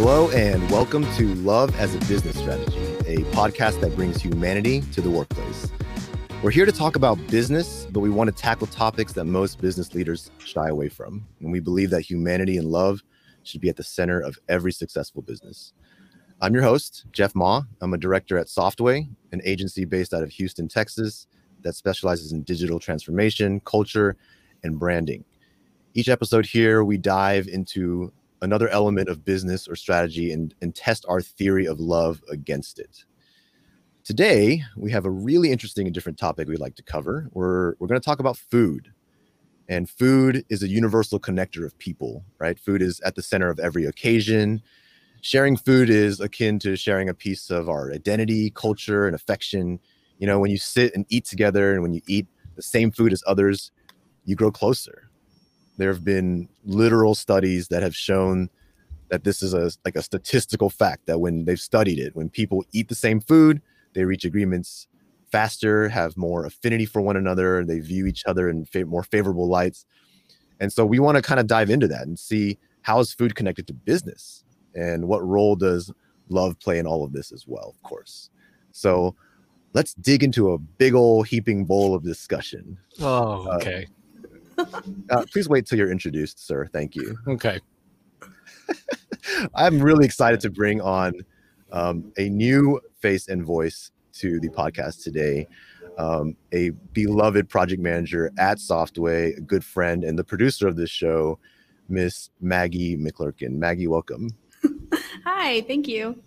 Hello, and welcome to Love as a Business Strategy, a podcast that brings humanity to the workplace. We're here to talk about business, but we want to tackle topics that most business leaders shy away from. And we believe that humanity and love should be at the center of every successful business. I'm your host, Jeff Ma. I'm a director at Softway, an agency based out of Houston, Texas, that specializes in digital transformation, culture, and branding. Each episode here, we dive into another element of business or strategy and, and test our theory of love against it. Today, we have a really interesting and different topic we'd like to cover. We're, we're going to talk about food. And food is a universal connector of people, right? Food is at the center of every occasion. Sharing food is akin to sharing a piece of our identity, culture, and affection. You know, when you sit and eat together and when you eat the same food as others, you grow closer there have been literal studies that have shown that this is a like a statistical fact that when they've studied it, when people eat the same food, they reach agreements faster, have more affinity for one another, they view each other in fa- more favorable lights. And so we want to kind of dive into that and see how is food connected to business and what role does love play in all of this as well, of course. So let's dig into a big old heaping bowl of discussion. Oh, okay. Uh, uh, please wait till you're introduced, sir. Thank you. Okay. I'm really excited to bring on um, a new face and voice to the podcast today. Um, a beloved project manager at Softway, a good friend, and the producer of this show, Miss Maggie McClurkin. Maggie, welcome. Hi, thank you.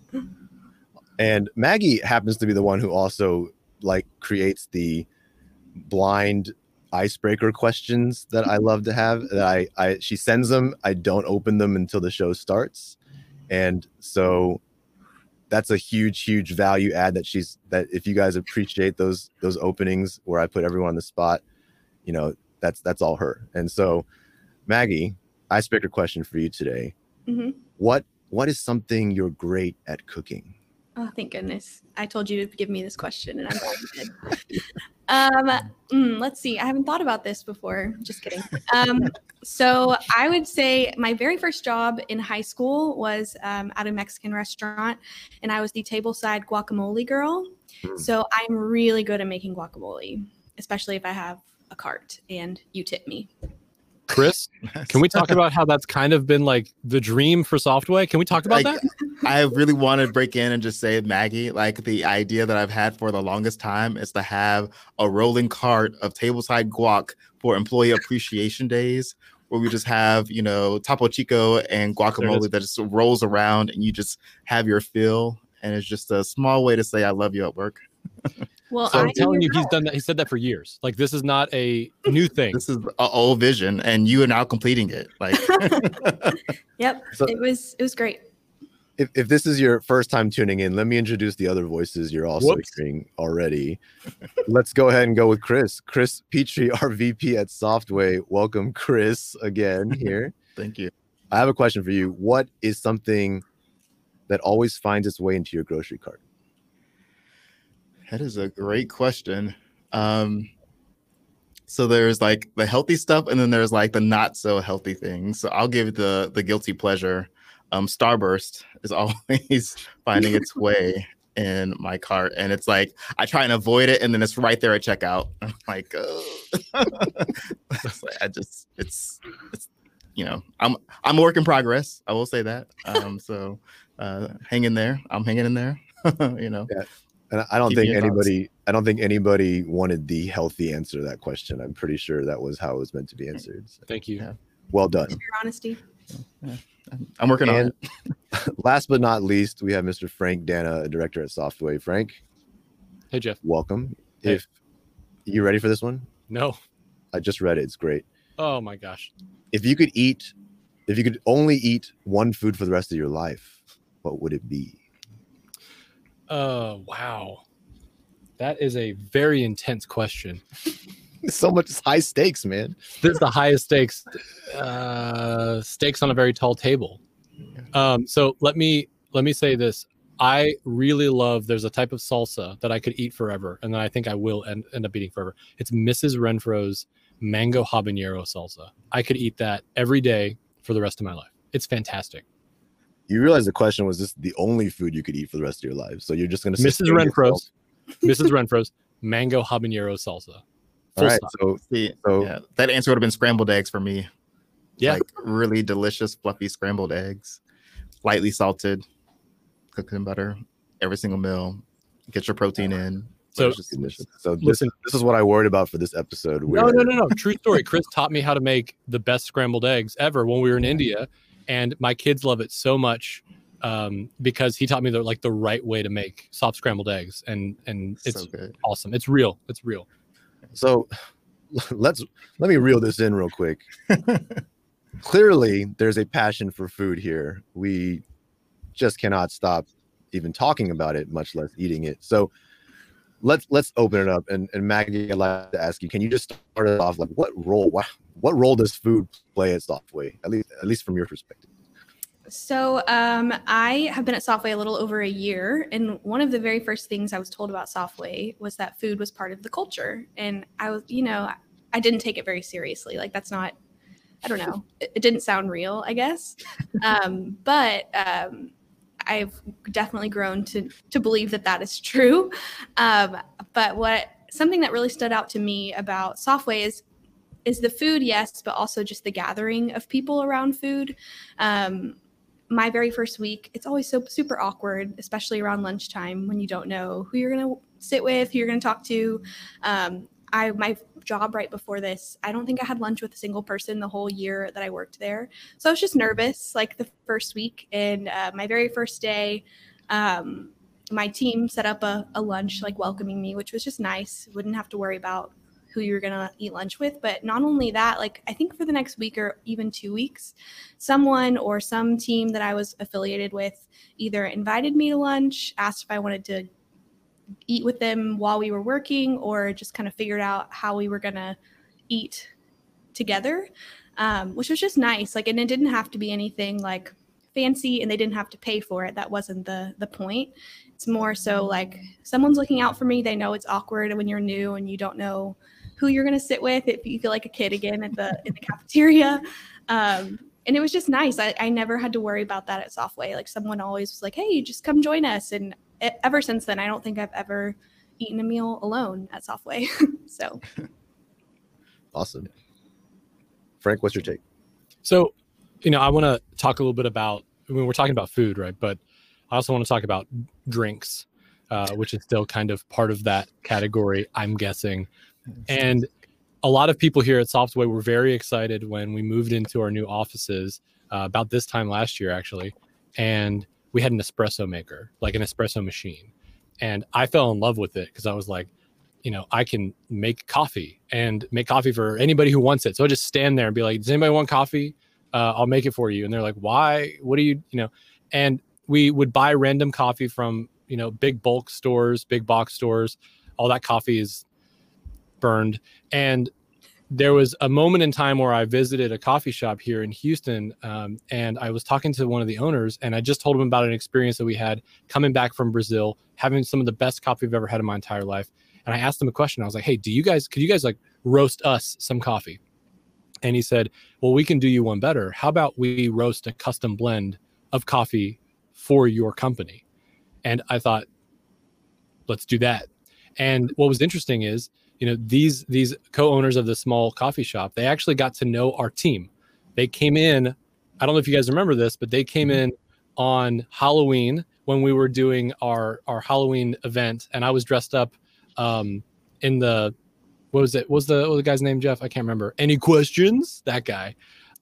And Maggie happens to be the one who also like creates the blind icebreaker questions that I love to have. That I, I she sends them. I don't open them until the show starts, and so that's a huge, huge value add that she's that if you guys appreciate those those openings where I put everyone on the spot, you know that's that's all her. And so, Maggie, icebreaker question for you today. Mm-hmm. What what is something you're great at cooking? Oh, thank goodness. I told you to give me this question and I'm glad you did. um, mm, let's see. I haven't thought about this before. Just kidding. Um, so I would say my very first job in high school was um, at a Mexican restaurant and I was the tableside guacamole girl. Hmm. So I'm really good at making guacamole, especially if I have a cart and you tip me. Chris, can we talk about how that's kind of been like the dream for Softway? Can we talk about like, that? I really want to break in and just say, Maggie, like the idea that I've had for the longest time is to have a rolling cart of tableside guac for employee appreciation days where we just have, you know, Topo Chico and guacamole that just rolls around and you just have your fill. And it's just a small way to say I love you at work. Well, so I'm telling you, he's done that. He said that for years. Like this is not a new thing. this is an old vision, and you are now completing it. Like, yep, so, it was it was great. If, if this is your first time tuning in, let me introduce the other voices you're also Whoops. hearing already. Let's go ahead and go with Chris. Chris Petrie, our VP at Softway. Welcome, Chris, again here. Thank you. I have a question for you. What is something that always finds its way into your grocery cart? That is a great question. Um, so there's like the healthy stuff, and then there's like the not so healthy things. So I'll give the the guilty pleasure. Um, Starburst is always finding its way in my cart, and it's like I try and avoid it, and then it's right there at checkout. I'm like, I just it's it's you know I'm I'm a work in progress. I will say that. Um, so uh, hang in there. I'm hanging in there. you know. Yeah. And I don't think anybody, thoughts. I don't think anybody wanted the healthy answer to that question. I'm pretty sure that was how it was meant to be answered. So. Thank you. Yeah. Well done. Your honesty. Yeah. I'm working and on it. last but not least, we have Mr. Frank Danna, a director at Softway. Frank. Hey, Jeff. Welcome. Hey. If you ready for this one? No. I just read it. It's great. Oh my gosh. If you could eat, if you could only eat one food for the rest of your life, what would it be? Uh, wow. That is a very intense question. so much high stakes, man. This is the highest stakes, uh, stakes on a very tall table. Um, so let me let me say this. I really love. There's a type of salsa that I could eat forever, and then I think I will end, end up eating forever. It's Mrs. Renfro's mango habanero salsa. I could eat that every day for the rest of my life. It's fantastic You realize the question was this the only food you could eat for the rest of your life. So you're just gonna Mrs. Renfro's, Mrs. Renfro's mango habanero salsa. All Full right. stop. So See, So- yeah, that answer would have been scrambled eggs for me. Yeah. Like really delicious, fluffy scrambled eggs, lightly salted, cooked in butter, every single meal. Get your protein in. So- It's just delicious. so this, Listen. this is what I worried about for this episode. No, where- no, no, no. True story. Chris taught me how to make the best scrambled eggs ever when we were in India, and my kids love it so much um, because he taught me the like the right way to make soft scrambled eggs, and and it's so awesome. It's real. It's real. So let's let me reel this in real quick. Clearly, there's a passion for food here. We just cannot stop even talking about it, much less eating it. So let's let's open it up. And, and Maggie, I'd like to ask you: Can you just start it off? Like, what role? What, what role does food play at Softway? At least at least from your perspective. So um, I have been at Softway a little over a year, and one of the very first things I was told about Softway was that food was part of the culture, and I was, you know, I didn't take it very seriously. Like that's not, I don't know, it, it didn't sound real, I guess. um, but um, I've definitely grown to to believe that that is true. Um, but what something that really stood out to me about Softway is is the food, yes, but also just the gathering of people around food. Um, my very first week, it's always so super awkward, especially around lunchtime when you don't know who you're gonna sit with, who you're gonna talk to. Um, I my job right before this, I don't think I had lunch with a single person the whole year that I worked there. So I was just nervous, like the first week, and uh, my very first day. Um, my team set up a, a lunch like welcoming me which was just nice wouldn't have to worry about who you were going to eat lunch with but not only that like i think for the next week or even two weeks someone or some team that i was affiliated with either invited me to lunch asked if i wanted to eat with them while we were working or just kind of figured out how we were going to eat together um, which was just nice like and it didn't have to be anything like fancy and they didn't have to pay for it. That wasn't the the point. It's more so like someone's looking out for me they know it's awkward when you're new and you don't know who you're going to sit with if you feel like a kid again at the in the cafeteria um, and it was just nice I, I never had to worry about that at softway like someone always was like hey just come join us and ever since then i don't think i've ever eaten a meal alone at softway so Awesome. Frank, what's your take? So, you know, I want to talk a little bit about. I mean, we're talking about food, right? But I also want to talk about drinks, uh, which is still kind of part of that category, I'm guessing. And a lot of people here at Softway were very excited when we moved into our new offices uh, about this time last year, actually. And we had an espresso maker, like an espresso machine. And I fell in love with it because I was like, you know, I can make coffee and make coffee for anybody who wants it. So I just stand there and be like, does anybody want coffee? Uh, I'll make it for you. And they're like, why? What do you, you know? And we would buy random coffee from, you know, big bulk stores, big box stores. All that coffee is burned. And there was a moment in time where I visited a coffee shop here in Houston, um, and I was talking to one of the owners, and I just told him about an experience that we had coming back from Brazil, having some of the best coffee I've ever had in my entire life. And I asked him a question. I was like, "Hey, do you guys could you guys like roast us some coffee?" And he said, "Well, we can do you one better. How about we roast a custom blend of coffee for your company?" And I thought, "Let's do that." And what was interesting is, you know, these these co-owners of the small coffee shop, they actually got to know our team. They came in, I don't know if you guys remember this, but they came in on Halloween when we were doing our our Halloween event and I was dressed up um in the what was it? What was the what was the guy's name, Jeff? I can't remember. Any questions? That guy.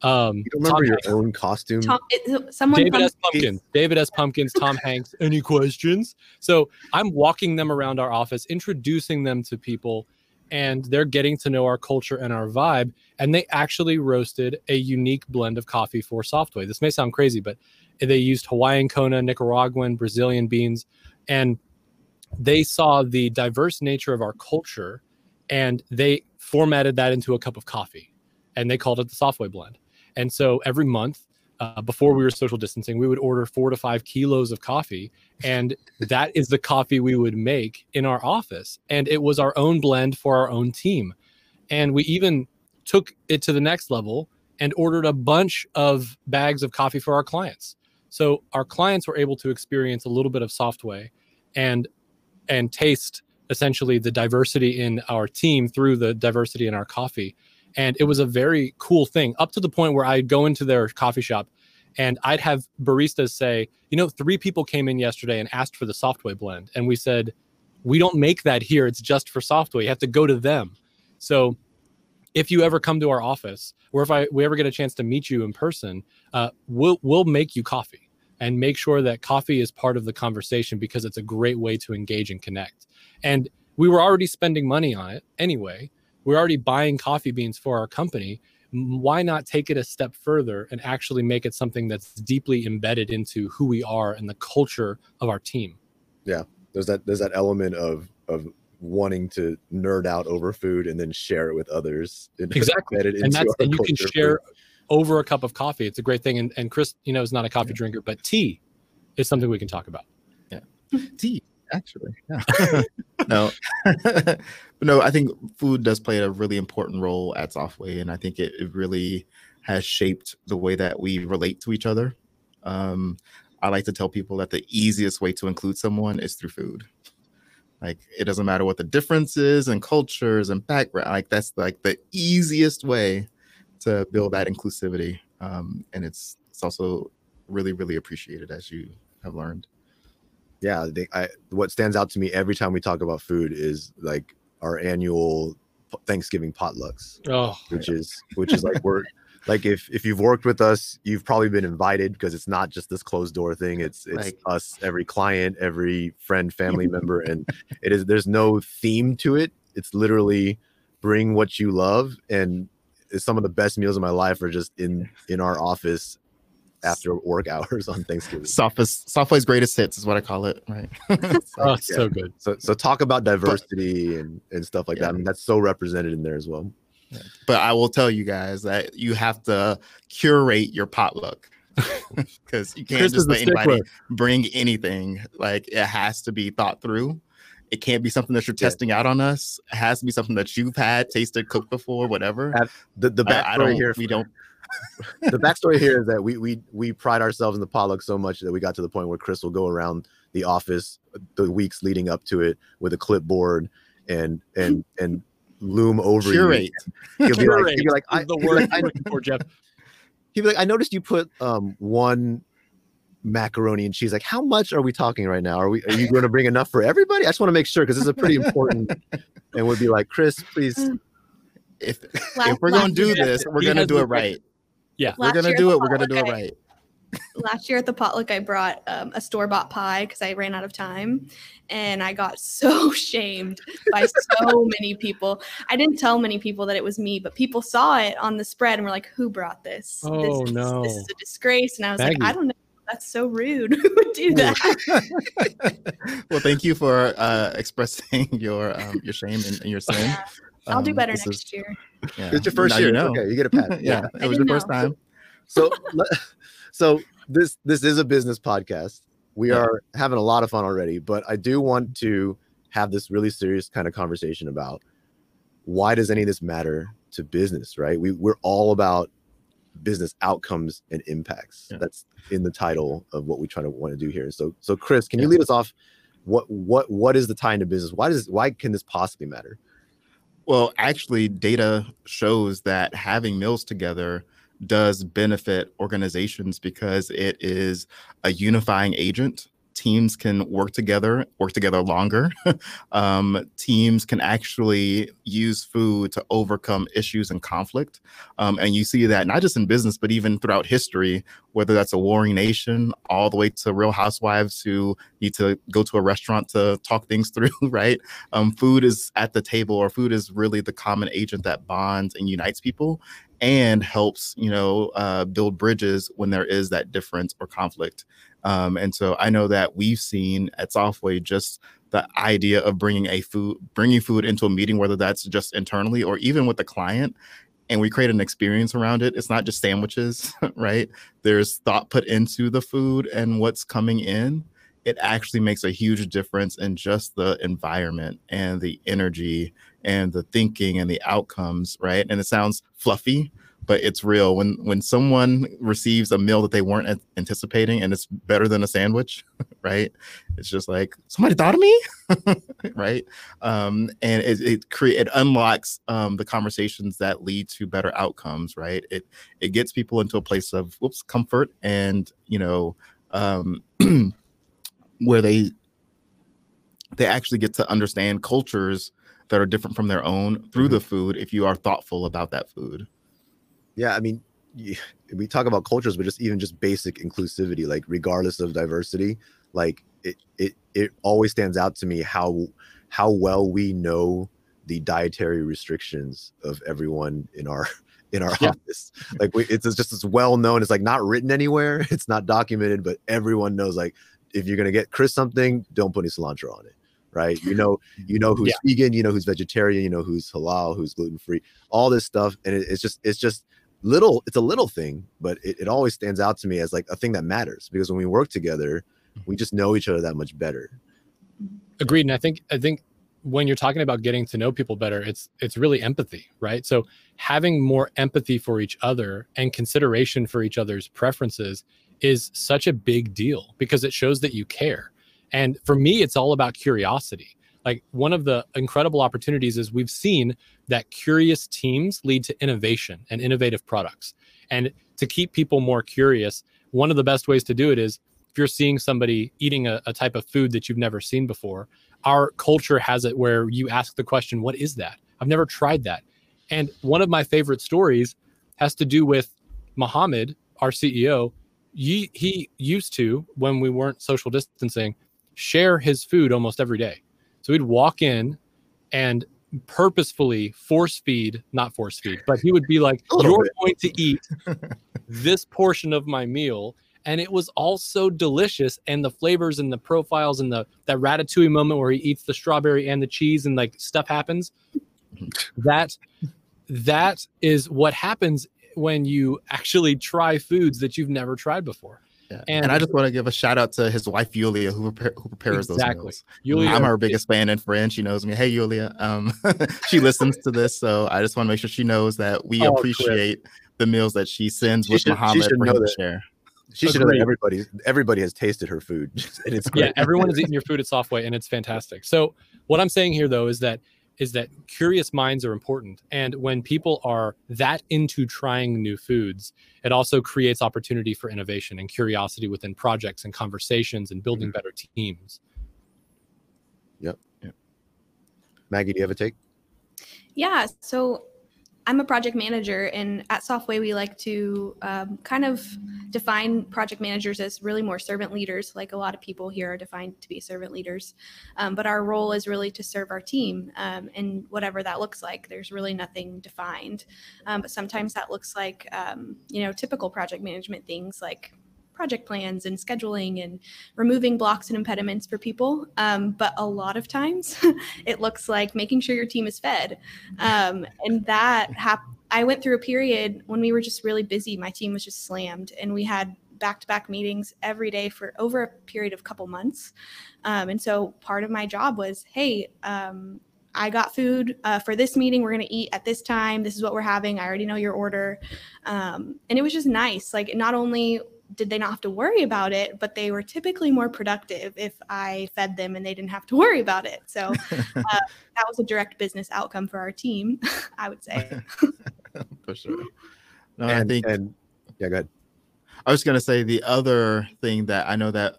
Um You don't remember Tom your own costume? Tom, it, someone David comes- S. Pumpkins. David S. Pumpkins, Tom Hanks. Any questions? So I'm walking them around our office, introducing them to people, and they're getting to know our culture and our vibe. And they actually roasted a unique blend of coffee for Softway. This may sound crazy, but they used Hawaiian Kona, Nicaraguan, Brazilian beans, and they saw the diverse nature of our culture and they formatted that into a cup of coffee and they called it the Softway blend. And so every month, uh, before we were social distancing, we would order four to five kilos of coffee, and that is the coffee we would make in our office. And it was our own blend for our own team. And we even took it to the next level and ordered a bunch of bags of coffee for our clients. So our clients were able to experience a little bit of Softway and and taste essentially the diversity in our team through the diversity in our coffee. And it was a very cool thing up to the point where I'd go into their coffee shop and I'd have baristas say, you know, three people came in yesterday and asked for the Softway blend. And we said, we don't make that here. It's just for Softway. You have to go to them. So if you ever come to our office or if I we ever get a chance to meet you in person, uh, we'll we'll make you coffee and make sure that coffee is part of the conversation because it's a great way to engage and connect. And we were already spending money on it anyway. We're already buying coffee beans for our company. Why not take it a step further and actually make it something that's deeply embedded into who we are and the culture of our team? Yeah, there's that there's that element of of wanting to nerd out over food and then share it with others. Exactly, and that's and you can share over a cup of coffee. It's a great thing. And, and Chris, you know, is not a coffee yeah. drinker, but tea is something we can talk about. Yeah, tea actually. Yeah. no, no. I think food does play a really important role at Softway, and I think it, it really has shaped the way that we relate to each other. Um, I like to tell people that the easiest way to include someone is through food. Like it doesn't matter what the differences and cultures and background. Like that's like the easiest way to build that inclusivity. Um, and it's it's also really really appreciated as you have learned. Yeah, they, I, what stands out to me every time we talk about food is like our annual Thanksgiving potlucks. Oh, which is which is like we're like if if you've worked with us, you've probably been invited because it's not just this closed door thing. It's it's like, us, every client, every friend, family member, and it is there's no theme to it. It's literally bring what you love, and some of the best meals of my life are just in in our office after work hours on Thanksgiving. Softway's, Softway's greatest hits is what I call it, right? so, oh, yeah. so good. So so talk about diversity but, and and stuff like yeah. that. I mean, that's so represented in there as well. But I will tell you guys that you have to curate your potluck because you can't Chris just let anybody stickler. bring anything. Like it has to be thought through. It can't be something that you're testing yeah. out on us. It has to be something that you've had, tasted, cooked before, whatever. the the backstory here, we don't. The backstory here is that we we we pride ourselves in the potluck so much that we got to the point where Chris will go around the office the weeks leading up to it with a clipboard and and and loom over Curate. you. He'll be Curate like, he'll be like, I, the word like, looking for Jeff. He'd be like, I noticed you put um one macaroni and cheese. Like, how much are we talking right now? Are we are you going to bring enough for everybody? I just want to make sure because this is a pretty important. and would be like, Chris, please. If last, if we're gonna do this, we're gonna do it right. Yeah, we're gonna do it. We're gonna do it right last year at the potluck, I brought um, a store bought pie because I ran out of time, and I got so shamed by so many people. I didn't tell many people that it was me, but people saw it on the spread and were like, "Who brought this? Oh this, no, this is a disgrace!" And I was Maggie. like, "I don't know." That's so rude. Who would do that? well, thank you for uh, expressing your um, your shame and, and your sin. Yeah. I'll um, do better next is, year. Yeah. It's your first now year. You know. Okay, you get a pat. yeah, yeah. it was your first know. time. So so this this is a business podcast. We yeah. are having a lot of fun already, but I do want to have this really serious kind of conversation about why does any of this matter to business, right? We we're all about business outcomes and impacts. Yeah. That's in the title of what we try to want to do here. So so Chris, can yeah. you lead us off? What what what is the tie into business? Why does why can this possibly matter? Well, actually, data shows that having meals together does benefit organizations because it is a unifying agent teams can work together, work together longer. um, teams can actually use food to overcome issues and conflict. Um, and you see that not just in business, but even throughout history, whether that's a warring nation, all the way to real housewives who need to go to a restaurant to talk things through, right? Um, food is at the table, or food is really the common agent that bonds and unites people and helps you know uh, build bridges when there is that difference or conflict um, and so I know that we've seen at Softway just the idea of bringing a food, bringing food into a meeting, whether that's just internally or even with the client, and we create an experience around it. It's not just sandwiches, right? There's thought put into the food and what's coming in. It actually makes a huge difference in just the environment and the energy and the thinking and the outcomes, right? And it sounds fluffy, but it's real. When when someone receives a meal that they weren't anticipating and it's better than a sandwich right? It's just like somebody thought of me? Right? Um, and it it, cre- it unlocks um, the conversations that lead to better outcomes right? It it gets people into a place of whoops comfort and you know um, where they they actually get to understand cultures that are different from their own through mm-hmm. the food if you are thoughtful about that food yeah, I mean, we talk about cultures, but just even just basic inclusivity, like regardless of diversity, like it it it always stands out to me how how well we know the dietary restrictions of everyone in our in our yeah. office. Like we, it's just as well known. It's like not written anywhere. It's not documented, but everyone knows. Like if you're gonna get Chris something, don't put any cilantro on it. Right? You know, you know who's yeah. vegan. You know who's vegetarian. You know who's halal. Who's gluten free. All this stuff, and it, it's just it's just little it's a little thing but it, it always stands out to me as like a thing that matters because when we work together we mm-hmm. just know each other that much better. Agreed and i think i think when you're talking about getting to know people better it's it's really empathy right? So having more empathy for each other and consideration for each other's preferences is such a big deal because it shows that you care. And for me it's all about curiosity like one of the incredible opportunities is we've seen that curious teams lead to innovation and innovative products. And to keep people more curious, one of the best ways to do it is if you're seeing somebody eating a, a type of food that you've never seen before, our culture has it where you ask the question, What is that? I've never tried that. And one of my favorite stories has to do with Muhammad, our CEO. He, he used to, when we weren't social distancing, share his food almost every day. So he'd walk in and purposefully force feed, not force feed, but he would be like, You're bit. going to eat this portion of my meal. And it was all so delicious. And the flavors and the profiles and the that ratatouille moment where he eats the strawberry and the cheese and like stuff happens. That that is what happens when you actually try foods that you've never tried before. Yeah. And, and, I just want to give a shout out to his wife Yulia, who, prepare, who prepares exactly. those meals. Yulia, I'm her biggest fan and friend. She knows me. Hey, Yulia. Um, she listens to this, so I just want to make sure she knows that we oh, appreciate Chris. the meals that she sends she with should, Muhammad for him to share. She should know that everybody everybody has tasted her food, and it's great. yeah. Everyone has eaten your food at Softway, and it's fantastic. So what I'm saying here, though, is that is that curious minds are important. And when people are that into trying new foods, it also creates opportunity for innovation and curiosity within projects and conversations and building mm-hmm. better teams. Yep. yep. Maggie, do you have a take? Yeah. So I'm a project manager, and at Softway, we like to um, kind of define project managers as really more servant leaders, like a lot of people here are defined to be servant leaders. Um, but our role is really to serve our team, um, and whatever that looks like, there's really nothing defined. Um, but sometimes that looks like, um, you know, typical project management things like project plans and scheduling and removing blocks and impediments for people. Um, but a lot of times it looks like making sure your team is fed. Um, and that happened. I went through a period when we were just really busy. My team was just slammed, and we had back-to-back meetings every day for over a period of couple months. Um, and so part of my job was, hey, um, I got food uh, for this meeting. We're going to eat at this time. This is what we're having. I already know your order. Um, and it was just nice. Like, not only did they not have to worry about it, but they were typically more productive if I fed them and they didn't have to worry about it. So uh, that was a direct business outcome for our team, I would say. for sure. No, and, I think, and yeah, go ahead. I was going to say the other thing that I know that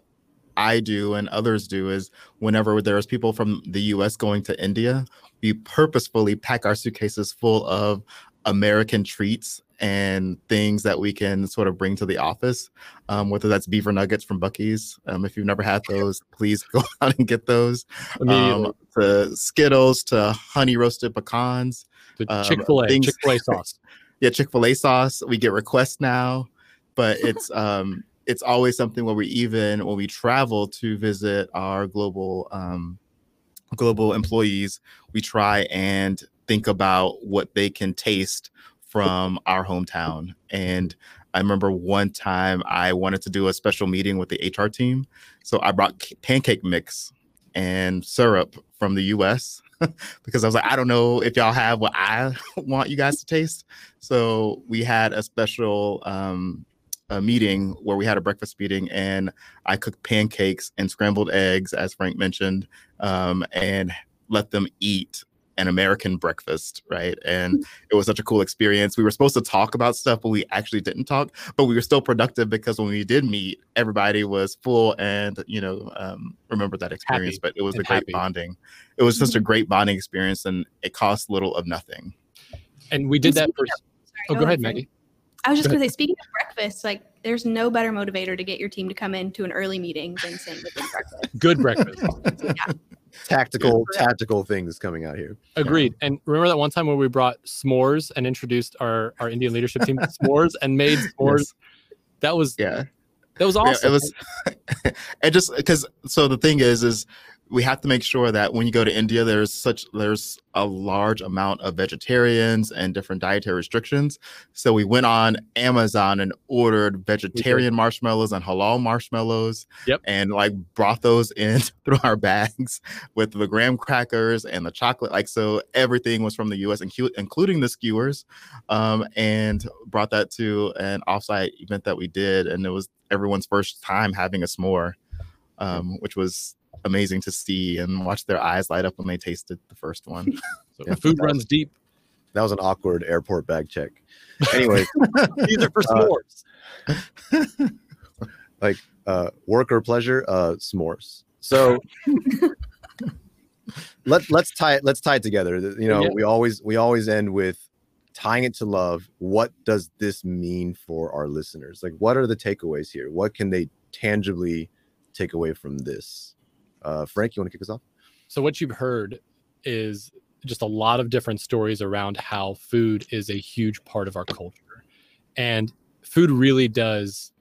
I do and others do is whenever there's people from the US going to India, we purposefully pack our suitcases full of American treats and things that we can sort of bring to the office, um, whether that's beaver nuggets from Buc-ee's. Um, if you've never had those, please go out and get those. Um, to Skittles, to honey roasted pecans, to Chick Fil A, Chick Fil A sauce. yeah, Chick Fil A sauce. We get requests now, but it's um, it's always something where we even when we travel to visit our global um, global employees, we try and think about what they can taste from our hometown. And I remember one time I wanted to do a special meeting with the HR team. So I brought pancake mix and syrup from the US because I was like, I don't know if y'all have what I want you guys to taste. So we had a special um, a meeting where we had a breakfast meeting and I cooked pancakes and scrambled eggs, as Frank mentioned, um, and let them eat an American breakfast, right? And mm. it was such a cool experience. We were supposed to talk about stuff, but we actually didn't talk. But we were still productive because when we did meet, everybody was full and you know um, remember that experience. Happy but it was a great happy. bonding. It was just a mm-hmm. great bonding experience, and it cost little of nothing. And we did that for. Sorry, oh, go, go ahead, Maggie. I was just going to say, speaking of breakfast, like there's no better motivator to get your team to come in to an early meeting than saying good breakfast. Good breakfast. yeah tactical tactical things coming out here. Agreed. And remember that one time where we brought s'mores and introduced our our Indian leadership team s'mores and made s'mores. Yes. That was yeah. That was awesome. Yeah, it was it just because so the thing is is we have to make sure that when you go to India, there's such there's a large amount of vegetarians and different dietary restrictions. So we went on Amazon and ordered vegetarian marshmallows and halal marshmallows. Yep. And like brought those in through our bags with the graham crackers and the chocolate. Like so, everything was from the U.S., including the skewers, um, and brought that to an offsite event that we did, and it was everyone's first time having a s'more. Um, which was amazing to see and watch their eyes light up when they tasted the first one. so yeah, food runs deep. That was an awkward airport bag check. Anyway, these are for uh, s'mores. Uh, like uh, work or pleasure, uh, s'mores. So let let's tie it let's tie it together. You know, yeah. we always we always end with tying it to love. What does this mean for our listeners? Like, what are the takeaways here? What can they tangibly take away from this? Uh, Frank, you want to kick us off? So, what you've heard is just a lot of different stories around how food is a huge part of our culture. And food really does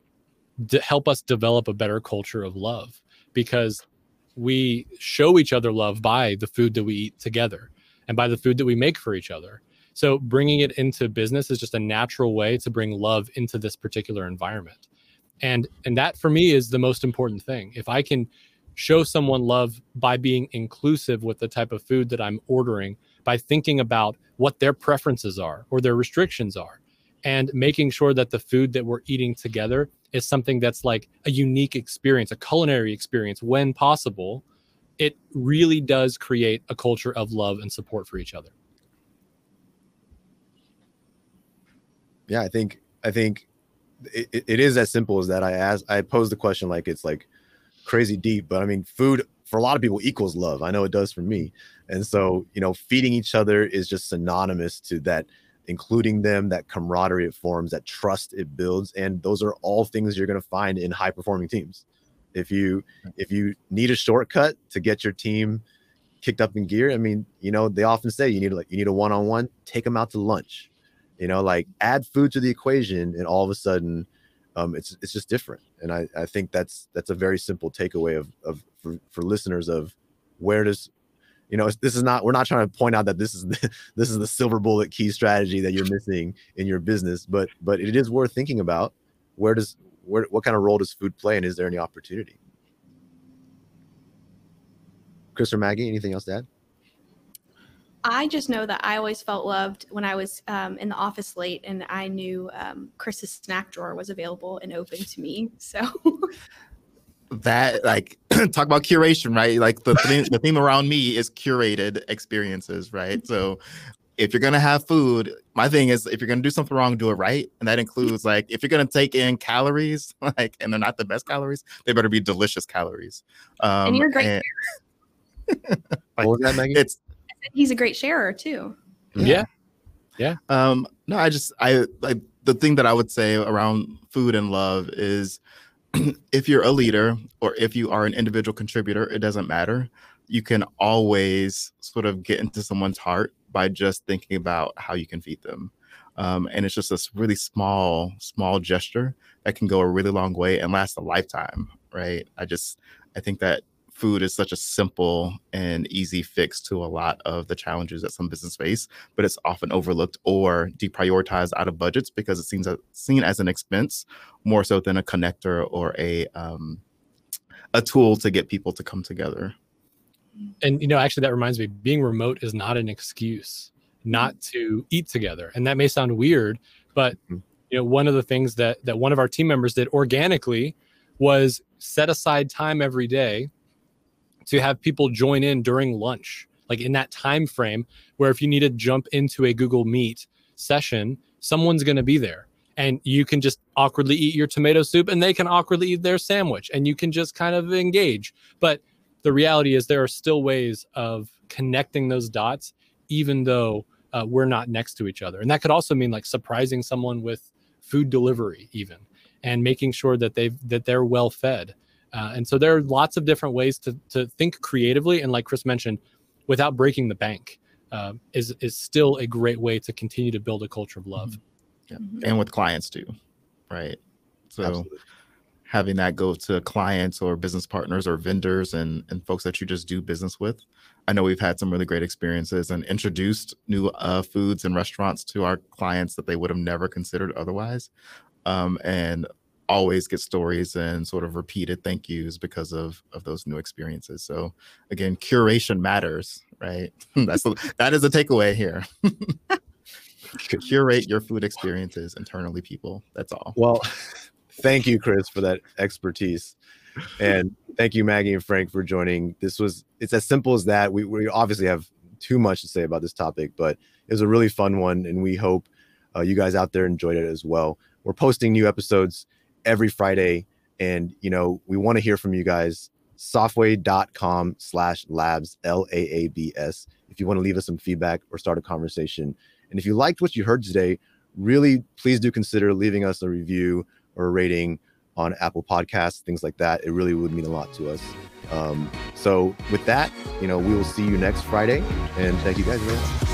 help us develop a better culture of love because we show each other love by the food that we eat together and by the food that we make for each other. So, bringing it into business is just a natural way to bring love into this particular environment. And and that for me is the most important thing. If I can show someone love by being inclusive with the type of food that I'm ordering, by thinking about what their preferences are or their restrictions are, and making sure that the food that we're eating together is something that's like a unique experience, a culinary experience when possible. It really does create a culture of love and support for each other. Yeah, I think I think it, it is as simple as that. I asked, I posed the question like it's like crazy deep, but I mean, food for a lot of people equals love. I know it does for me. And so, you know, feeding each other is just synonymous to that, including them, that camaraderie it forms, that trust it builds. And those are all things you're going to find in high performing teams. If you if you need a shortcut to get your team kicked up in gear, I mean, you know, they often say you need like you need a one on one, take them out to lunch. You know, like add food to the equation, and all of a sudden, um, it's it's just different. And I, I think that's that's a very simple takeaway of of for, for listeners of where does you know this is not we're not trying to point out that this is the, this is the silver bullet key strategy that you're missing in your business, but but it is worth thinking about where does where what kind of role does food play and is there any opportunity? Chris or Maggie, anything else to add? I just know that I always felt loved when I was um, in the office late, and I knew um, Chris's snack drawer was available and open to me. So that, like, talk about curation, right? Like the theme, the theme around me is curated experiences, right? So if you're gonna have food, my thing is if you're gonna do something wrong, do it right, and that includes like if you're gonna take in calories, like, and they're not the best calories, they better be delicious calories. Um, and you're great. And, like, what was that, Maggie? It's he's a great sharer too. Yeah. Yeah. Um, no, I just I like the thing that I would say around food and love is if you're a leader or if you are an individual contributor, it doesn't matter. You can always sort of get into someone's heart by just thinking about how you can feed them. Um, and it's just this really small, small gesture that can go a really long way and last a lifetime, right? I just I think that food is such a simple and easy fix to a lot of the challenges that some business face, but it's often overlooked or deprioritized out of budgets because it seems seen as an expense more so than a connector or a um, a tool to get people to come together. and you know actually that reminds me being remote is not an excuse not to eat together and that may sound weird but Mhm. you know one of the things that that one of our team members did organically was set aside time every day to have people join in during lunch like in that time frame where if you need to jump into a google meet session someone's going to be there. And you can just awkwardly eat your tomato soup and they can awkwardly eat their sandwich and you can just kind of engage. But the reality is there are still ways of connecting those dots even though uh, we're not next to each other. And that could also mean like surprising someone with food delivery even and making sure that they've that they're well fed uh, and so there are lots of different ways to to think creatively and like chris mentioned without breaking the bank uh, is is still a great way to continue to build a culture of love Mhm. and with clients too, right? So Absolutely. having that go to clients or business partners or vendors and and folks that you just do business with. I know we've had some really great experiences and introduced new uh, foods and restaurants to our clients that they would have never considered otherwise, um, and always get stories and sort of repeated thank yous because of of those new experiences. So again, curation matters, right? That's the, that is the takeaway here. Curate your food experiences internally, people. That's all. Well, thank you, Chris, for that expertise. And thank you, Maggie and Frank, for joining. This was, it's as simple as that. We, we obviously have too much to say about this topic, but it was a really fun one. And we hope uh, you guys out there enjoyed it as well. We're posting new episodes every Friday. And, you know, we want to hear from you guys. Softway.com slash labs, L A A B S, if you want to leave us some feedback or start a conversation. And if you liked what you heard today, really please do consider leaving us a review or a rating on Apple Podcasts, things like that. It really would mean a lot to us. Um, so with that, you know, we will see you next Friday, and thank you guys very much.